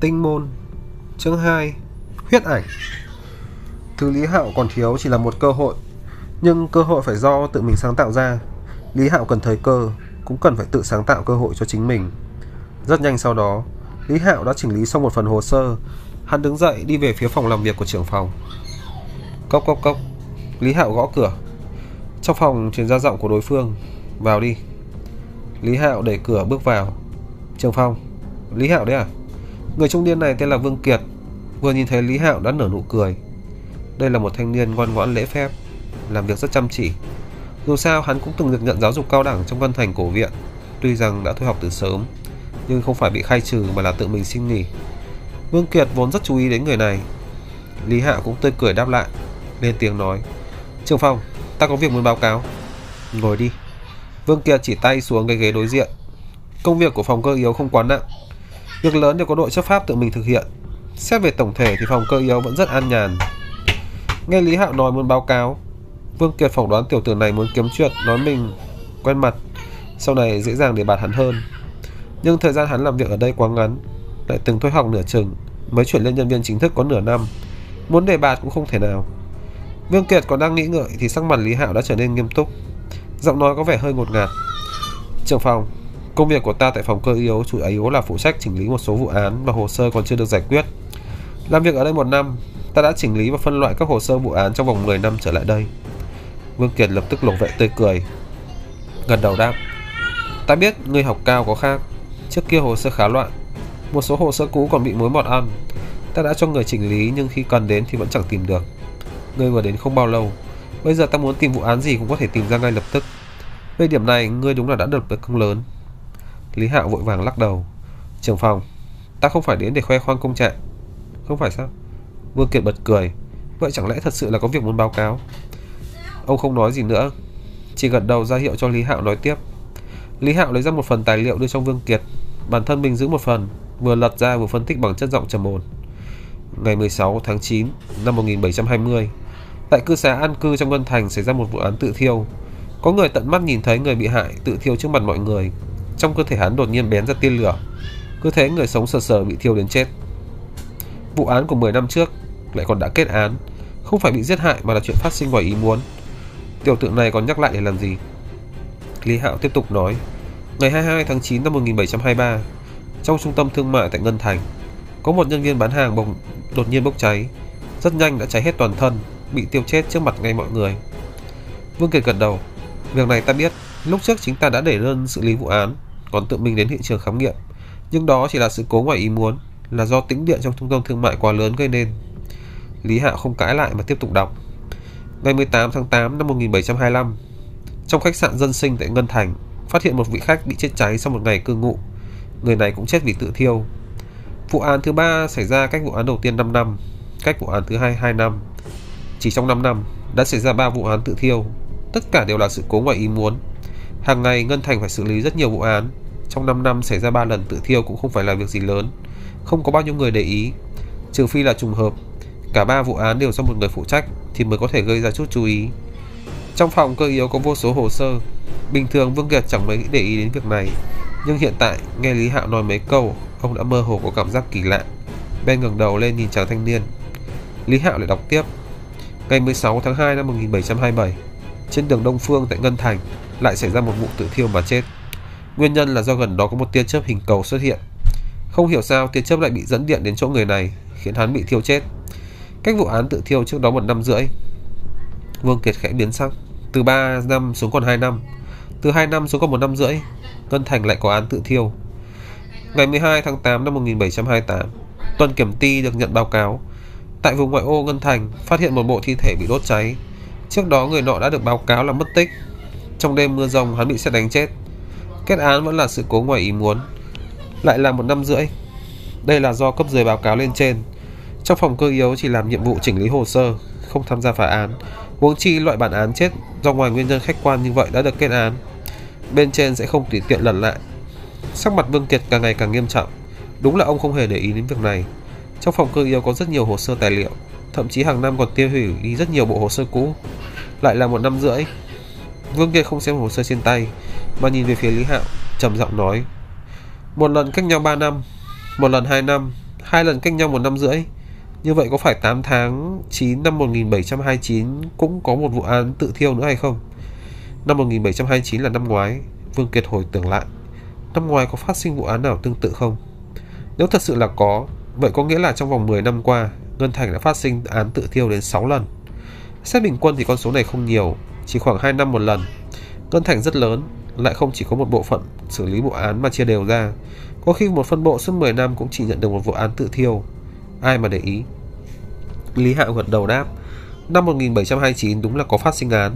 Tinh môn, Chương 2 Huyết ảnh. Thứ Lý Hạo còn thiếu chỉ là một cơ hội, Nhưng cơ hội phải do tự mình sáng tạo ra. Lý Hạo cần thời cơ, Cũng cần phải tự sáng tạo cơ hội cho chính mình. Rất nhanh sau đó, Lý Hạo đã chỉnh lý xong một phần hồ sơ. Hắn đứng dậy đi về phía phòng làm việc của trưởng phòng. Cốc cốc cốc, Lý Hạo gõ cửa. Trong phòng truyền ra giọng của đối phương, Vào đi. Lý Hạo đẩy cửa bước vào. Trường phòng, Lý Hạo đấy à? Người trung niên này tên là Vương Kiệt. Vừa nhìn thấy Lý Hạo đã nở nụ cười. Đây là một thanh niên ngoan ngoãn lễ phép Làm việc rất chăm chỉ. Dù sao hắn cũng từng được nhận giáo dục cao đẳng trong văn thành cổ viện Tuy rằng đã thôi học từ sớm Nhưng không phải bị khai trừ mà là tự mình xin nghỉ. Vương Kiệt vốn rất chú ý đến người này. Lý Hạo cũng tươi cười đáp lại Lên tiếng nói Trường phòng, ta có việc muốn báo cáo. Ngồi đi. Vương Kiệt chỉ tay xuống cái ghế đối diện. Công việc của phòng cơ yếu không quá nặng Việc lớn đều có đội chấp pháp tự mình thực hiện. Xét về tổng thể thì phòng cơ yếu vẫn rất an nhàn. Nghe Lý Hạo nói muốn báo cáo, Vương Kiệt phỏng đoán tiểu tử này muốn kiếm chuyện, Nói mình quen mặt. Sau này dễ dàng để bạt hắn hơn. Nhưng thời gian hắn làm việc ở đây quá ngắn, Lại từng thôi học nửa chừng. Mới chuyển lên nhân viên chính thức có nửa năm, Muốn đề bạt cũng không thể nào. Vương Kiệt còn đang nghĩ ngợi Thì sắc mặt Lý Hạo đã trở nên nghiêm túc. Giọng nói có vẻ hơi ngột ngạt. Trưởng phòng Công việc của ta tại phòng cơ yếu chủ yếu là phụ trách chỉnh lý một số vụ án và hồ sơ còn chưa được giải quyết. Làm việc ở đây một năm, ta đã chỉnh lý và phân loại các hồ sơ vụ án trong vòng 10 năm trở lại đây. Vương Kiệt lập tức lộ vẻ tươi cười. Gần đầu đáp. Ta biết người học cao có khác. Trước kia hồ sơ khá loạn. Một số hồ sơ cũ còn bị mối mọt ăn. Ta đã cho người chỉnh lý nhưng khi cần đến thì vẫn chẳng tìm được. Ngươi vừa đến không bao lâu. Bây giờ ta muốn tìm vụ án gì cũng có thể tìm ra ngay lập tức. Về điểm này, ngươi đúng là đã được được công lớn. Lý Hạo vội vàng lắc đầu. Trưởng phòng, Ta không phải đến để khoe khoang công trạng. Không phải sao? Vương Kiệt bật cười. Vậy chẳng lẽ thật sự là có việc muốn báo cáo? Ông không nói gì nữa, Chỉ gật đầu ra hiệu cho Lý Hạo nói tiếp. Lý Hạo lấy ra một phần tài liệu đưa cho Vương Kiệt. Bản thân mình giữ một phần, Vừa lật ra vừa phân tích bằng chất giọng trầm ổn. Ngày 16 tháng 9 năm 1720 Tại cư xá an cư trong Ngân Thành xảy ra một vụ án tự thiêu. Có người tận mắt nhìn thấy người bị hại tự thiêu trước mặt mọi người trong cơ thể hắn đột nhiên bén ra tiên lửa. Cứ thế người sống sờ sờ bị thiêu đến chết. Vụ án của 10 năm trước Lại còn đã kết án. Không phải bị giết hại mà là chuyện phát sinh ngoài ý muốn. Tiểu tượng này còn nhắc lại để làm gì? Lý Hạo tiếp tục nói, Ngày 22 tháng 9 năm 1723 Trong trung tâm thương mại tại Ngân Thành, Có một nhân viên bán hàng bỗng đột nhiên bốc cháy. Rất nhanh đã cháy hết toàn thân, Bị tiêu chết trước mặt ngay mọi người. Vương Kiệt gật đầu, Việc này ta biết, Lúc trước chính ta đã để đơn xử lý vụ án còn tự mình đến hiện trường khám nghiệm. Nhưng đó chỉ là sự cố ngoài ý muốn, là do tĩnh điện trong trung tâm thương mại quá lớn gây nên. Lý Hạo không cãi lại mà tiếp tục đọc. Ngày 18 tháng 8 năm 1725, trong khách sạn dân sinh tại Ngân Thành, phát hiện một vị khách bị chết cháy sau một ngày cư ngụ. Người này cũng chết vì tự thiêu. Vụ án thứ ba xảy ra cách vụ án đầu tiên 5 năm, cách vụ án thứ hai 2 năm. Chỉ trong 5 năm đã xảy ra 3 vụ án tự thiêu. Tất cả đều là sự cố ngoài ý muốn. Hàng ngày, Ngân Thành phải xử lý rất nhiều vụ án. Trong 5 năm xảy ra 3 lần tự thiêu cũng không phải là việc gì lớn. Không có bao nhiêu người để ý. Trừ phi là trùng hợp. Cả ba vụ án đều do một người phụ trách Thì mới có thể gây ra chút chú ý. Trong phòng cơ yếu có vô số hồ sơ. Bình thường Vương Kiệt chẳng mấy để ý đến việc này. Nhưng hiện tại, nghe Lý Hạo nói mấy câu, Ông đã mơ hồ có cảm giác kỳ lạ. Ben ngẩng đầu lên nhìn chàng thanh niên. Lý Hạo lại đọc tiếp. Ngày 16 tháng 2 năm 1727 Trên đường Đông Phương tại Ngân Thành lại xảy ra một vụ tự thiêu mà chết. Nguyên nhân là do gần đó có một tia chớp hình cầu xuất hiện. Không hiểu sao tia chớp lại bị dẫn điện đến chỗ người này, khiến hắn bị thiêu chết. Cách vụ án tự thiêu trước đó một năm rưỡi. Vương Kiệt khẽ biến sắc, từ 3 năm xuống còn 2 năm, từ 2 năm xuống còn 1 năm rưỡi, Ngân Thành lại có án tự thiêu. Ngày 12 tháng 8 năm 1728, Tuần Kiểm Ti được nhận báo cáo. Tại vùng ngoại ô Ngân Thành, phát hiện một bộ thi thể bị đốt cháy. Trước đó người nọ đã được báo cáo là mất tích, trong đêm mưa rông, hắn bị xét đánh chết. Kết án vẫn là sự cố ngoài ý muốn. Lại là một năm rưỡi. Đây là do cấp dưới báo cáo lên trên. Trong phòng cơ yếu chỉ làm nhiệm vụ chỉnh lý hồ sơ, Không tham gia phá án. Huống chi loại bản án chết Do ngoài nguyên nhân khách quan như vậy đã được kết án. Bên trên sẽ không tùy tiện lần lại. Sắc mặt Vương Kiệt càng ngày càng nghiêm trọng. Đúng là ông không hề để ý đến việc này. Trong phòng cơ yếu có rất nhiều hồ sơ tài liệu. Thậm chí hàng năm còn tiêu hủy đi rất nhiều bộ hồ sơ cũ. Lại là một năm rưỡi. Vương Kiệt không xem hồ sơ trên tay Mà nhìn về phía Lý Hạo trầm giọng nói Một lần cách nhau 3 năm Một lần 2 năm hai lần cách nhau một năm rưỡi. Như vậy có phải 8 tháng 9 năm 1729 cũng có một vụ án tự thiêu nữa hay không? Năm 1729 là năm ngoái, Vương Kiệt hồi tưởng lại. Năm ngoái có phát sinh vụ án nào tương tự không? Nếu thật sự là có, vậy có nghĩa là trong vòng 10 năm qua, Ngân Thành đã phát sinh án tự thiêu đến 6 lần. Xét bình quân thì con số này không nhiều, chỉ khoảng 2 năm một lần. Ngân Thành rất lớn, lại không chỉ có một bộ phận xử lý vụ án mà chia đều ra. Có khi một phân bộ suốt 10 năm cũng chỉ nhận được một vụ án tự thiêu. Ai mà để ý. Lý Hạo gật đầu đáp. Năm 1729 đúng là có phát sinh án.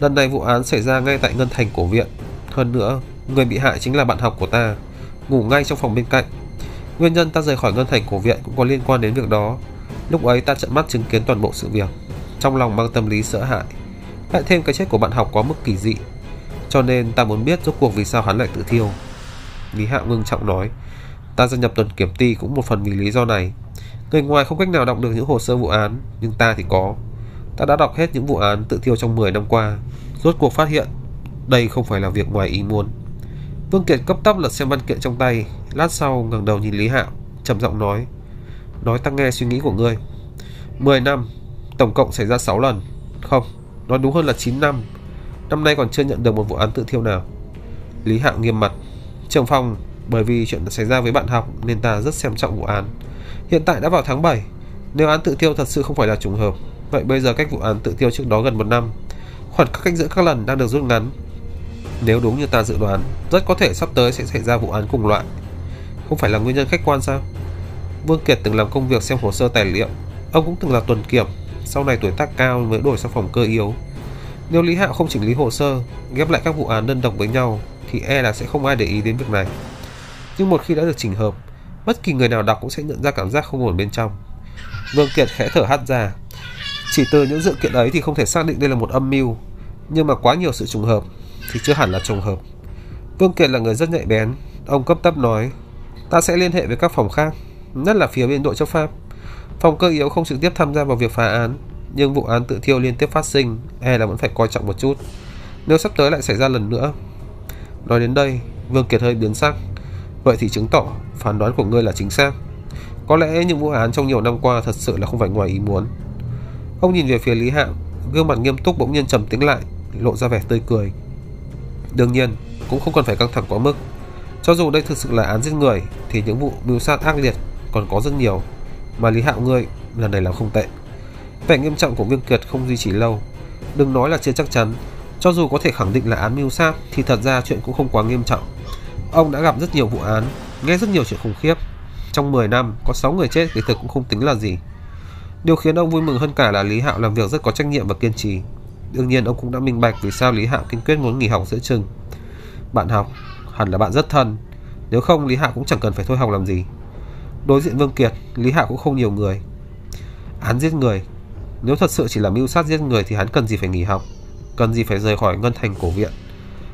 Lần này vụ án xảy ra ngay tại Ngân Thành Cổ Viện. Hơn nữa, người bị hại chính là bạn học của ta, ngủ ngay trong phòng bên cạnh. Nguyên nhân ta rời khỏi Ngân Thành Cổ Viện cũng có liên quan đến việc đó. Lúc ấy ta trận mắt chứng kiến toàn bộ sự việc, trong lòng mang tâm lý sợ hãi. Lại thêm cái chết của bạn học có mức kỳ dị, cho nên ta muốn biết rốt cuộc vì sao hắn lại tự thiêu. Lý Hạo ngưng trọng nói, ta gia nhập tuần kiểm ty cũng một phần vì lý do này. Người ngoài không cách nào đọc được những hồ sơ vụ án, nhưng ta thì có. Ta đã đọc hết những vụ án tự thiêu trong 10 năm qua, rốt cuộc phát hiện đây không phải là việc ngoài ý muốn. Vương Kiệt cấp tốc lật xem văn kiện trong tay, lát sau ngẩng đầu nhìn Lý Hạo, trầm giọng nói: "Nói ta nghe suy nghĩ của ngươi. 10 năm, tổng cộng xảy ra 6 lần. Không, nói đúng hơn là 9 năm. Năm nay còn chưa nhận được một vụ án tự thiêu nào." Lý Hạo nghiêm mặt, "Trường phòng, bởi vì chuyện đã xảy ra với bạn học nên ta rất xem trọng vụ án. Hiện tại đã vào tháng 7, nếu án tự thiêu thật sự không phải là trùng hợp, vậy bây giờ cách vụ án tự thiêu trước đó gần một năm, khoảng cách giữa các lần đang được rút ngắn. Nếu đúng như ta dự đoán, rất có thể sắp tới sẽ xảy ra vụ án cùng loại. Không phải là nguyên nhân khách quan sao? Vương Kiệt từng làm công việc xem hồ sơ tài liệu, ông cũng từng là tuần kiểm, sau này tuổi tác cao mới đổi sang phòng cơ yếu. Nếu Lý Hạo không chỉnh lý hồ sơ, ghép lại các vụ án đơn độc với nhau, thì e là sẽ không ai để ý đến việc này. Nhưng một khi đã được chỉnh hợp, bất kỳ người nào đọc cũng sẽ nhận ra cảm giác không ổn bên trong. Vương Kiệt khẽ thở hắt ra. Chỉ từ những dự kiện ấy thì không thể xác định đây là một âm mưu, nhưng mà quá nhiều sự trùng hợp thì chưa hẳn là trùng hợp. Vương Kiệt là người rất nhạy bén, ông cấp tấp nói, ta sẽ liên hệ với các phòng khác, nhất là phía bên đội chấp pháp. Phòng cơ yếu không trực tiếp tham gia vào việc phá án, nhưng vụ án tự thiêu liên tiếp phát sinh, e là vẫn phải coi trọng một chút. Nếu sắp tới lại xảy ra lần nữa. Nói đến đây, Vương Kiệt hơi biến sắc. Vậy thì chứng tỏ phán đoán của ngươi là chính xác. Có lẽ những vụ án trong nhiều năm qua thật sự là không phải ngoài ý muốn. Ông nhìn về phía Lý Hạo, gương mặt nghiêm túc bỗng nhiên trầm tĩnh lại, lộ ra vẻ tươi cười. Đương nhiên, cũng không cần phải căng thẳng quá mức. Cho dù đây thực sự là án giết người, thì những vụ mưu sát ác liệt còn có rất nhiều. Mà Lý Hạo ngươi lần này làm không tệ. Vẻ nghiêm trọng của Viêm Kiệt không duy trì lâu. Đừng nói là chưa chắc chắn, cho dù có thể khẳng định là án mưu sát thì thật ra chuyện cũng không quá nghiêm trọng. Ông đã gặp rất nhiều vụ án, nghe rất nhiều chuyện khủng khiếp. Trong 10 năm, có 6 người chết thì thực cũng không tính là gì. Điều khiến ông vui mừng hơn cả là Lý Hạo làm việc rất có trách nhiệm và kiên trì. Đương nhiên ông cũng đã minh bạch vì sao Lý Hạo kiên quyết muốn nghỉ học giữa chừng. Bạn học, hẳn là bạn rất thân. Nếu không Lý Hạo cũng chẳng cần phải thôi học làm gì. Đối diện Vương Kiệt, Lý Hạo cũng không nhiều người. Án giết người, nếu thật sự chỉ là mưu sát giết người thì hắn cần gì phải nghỉ học, cần gì phải rời khỏi ngân thành cổ viện.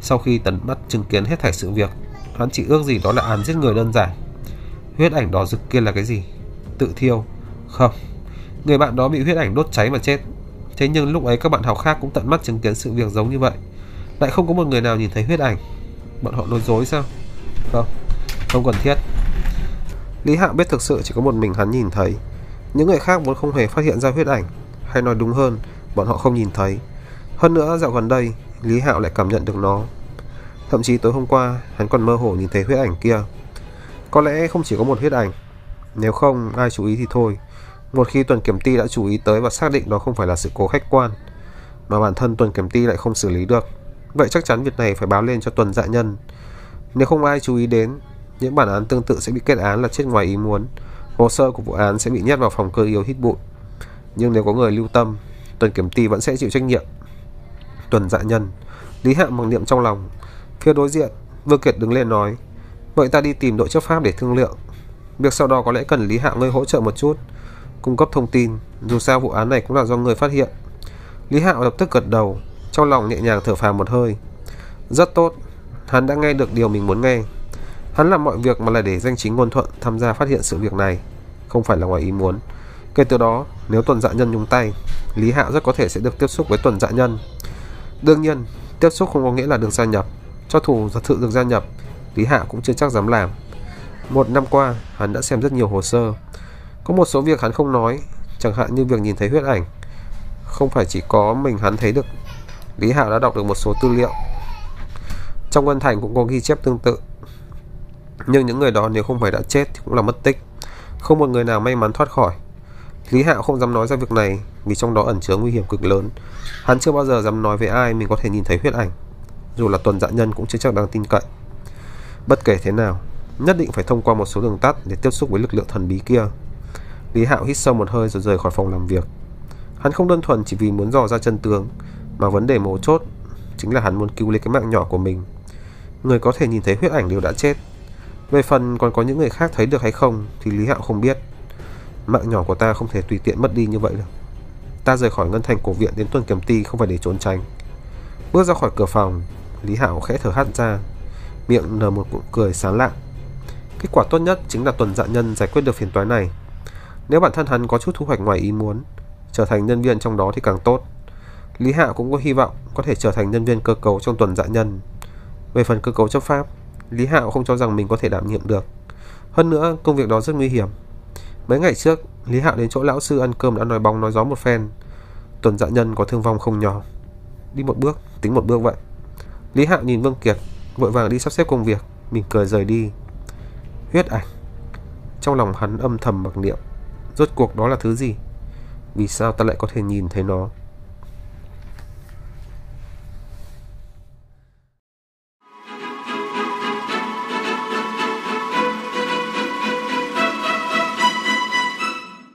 Sau khi tấn mắt chứng kiến hết thảy sự việc, hắn chỉ ước gì đó là án giết người đơn giản. Huyết ảnh đỏ rực kia là cái gì? Tự thiêu? Không, người bạn đó bị huyết ảnh đốt cháy mà chết. Thế nhưng lúc ấy các bạn học khác cũng tận mắt chứng kiến sự việc giống như vậy Lại không có một người nào nhìn thấy huyết ảnh Bọn họ nói dối sao Không, không cần thiết Lý Hạo biết thực sự chỉ có một mình hắn nhìn thấy. Những người khác vốn không hề phát hiện ra huyết ảnh. Hay nói đúng hơn Bọn họ không nhìn thấy. Hơn nữa dạo gần đây Lý Hạo lại cảm nhận được nó. Thậm chí tối hôm qua Hắn còn mơ hồ nhìn thấy huyết ảnh kia. Có lẽ không chỉ có một huyết ảnh. Nếu không ai chú ý thì thôi. Một khi tuần kiểm ty đã chú ý tới và xác định đó không phải là sự cố khách quan, mà bản thân tuần kiểm ty lại không xử lý được, vậy chắc chắn việc này phải báo lên cho tuần dạ nhân. Nếu không ai chú ý đến, những bản án tương tự sẽ bị kết án là chết ngoài ý muốn. Hồ sơ của vụ án sẽ bị nhét vào phòng cơ yếu hít bụi. Nhưng nếu có người lưu tâm, tuần kiểm ty vẫn sẽ chịu trách nhiệm. Tuần dạ nhân, Lý Hạng bằng niệm trong lòng. Phía đối diện, Vương Kiệt đứng lên nói, vậy ta đi tìm đội chấp pháp để thương lượng. Việc sau đó có lẽ cần Lý Hạng ngươi hỗ trợ một chút cung cấp thông tin, dù sao vụ án này cũng là do người phát hiện. Lý Hạo lập tức gật đầu, trong lòng nhẹ nhàng thở phào một hơi. Rất tốt, hắn đã nghe được điều mình muốn nghe. Hắn làm mọi việc mà là để danh chính ngôn thuận tham gia phát hiện sự việc này, không phải là ngoài ý muốn. Kể từ đó, nếu tuần dạ nhân nhúng tay, Lý Hạo rất có thể sẽ được tiếp xúc với tuần dạ nhân. Đương nhiên, tiếp xúc không có nghĩa là được gia nhập. Cho thủ thật sự được gia nhập, Lý Hạo cũng chưa chắc dám làm. Một năm qua, hắn đã xem rất nhiều hồ sơ. Có một số việc hắn không nói, chẳng hạn như việc nhìn thấy huyết ảnh. Không phải chỉ có mình hắn thấy được. Lý Hạo đã đọc được một số tư liệu. Trong Ngân Thành cũng có ghi chép tương tự. Nhưng những người đó nếu không phải đã chết thì cũng là mất tích. Không một người nào may mắn thoát khỏi. Lý Hạo không dám nói ra việc này vì trong đó ẩn chứa nguy hiểm cực lớn. Hắn chưa bao giờ dám nói với ai mình có thể nhìn thấy huyết ảnh. Dù là tuần dạ nhân cũng chưa chắc đáng tin cậy. Bất kể thế nào, nhất định phải thông qua một số đường tắt để tiếp xúc với lực lượng thần bí kia. Lý Hạo hít sâu một hơi rồi rời khỏi phòng làm việc. Hắn không đơn thuần chỉ vì muốn dò ra chân tướng, mà vấn đề mấu chốt chính là hắn muốn cứu lấy cái mạng nhỏ của mình. Người có thể nhìn thấy huyết ảnh đều đã chết. Về phần còn có những người khác thấy được hay không thì Lý Hạo không biết. Mạng nhỏ của ta không thể tùy tiện mất đi như vậy được. Ta rời khỏi ngân thành cổ viện đến tuần kiểm ti không phải để trốn tránh. Bước ra khỏi cửa phòng, Lý Hạo khẽ thở hắt ra, miệng nở một nụ cười sáng lạ. Kết quả tốt nhất chính là tuần dạ nhân giải quyết được phiền toái này. Nếu bản thân hắn có chút thu hoạch ngoài ý muốn, trở thành nhân viên trong đó thì càng tốt. Lý Hạo cũng có hy vọng có thể trở thành nhân viên cơ cấu trong tuần dạ nhân. Về phần cơ cấu chấp pháp, Lý Hạo không cho rằng mình có thể đảm nhiệm được. Hơn nữa, công việc đó rất nguy hiểm. Mấy ngày trước, Lý Hạo đến chỗ lão sư ăn cơm đã nói bóng nói gió một phen. Tuần dạ nhân có thương vong không nhỏ. Đi một bước, tính một bước vậy. Lý Hạo nhìn Vương Kiệt, vội vàng đi sắp xếp công việc, mình cười rời đi. Huyết ảnh. Trong lòng hắn âm thầm mặc niệm, rốt cuộc đó là thứ gì? Vì sao ta lại có thể nhìn thấy nó?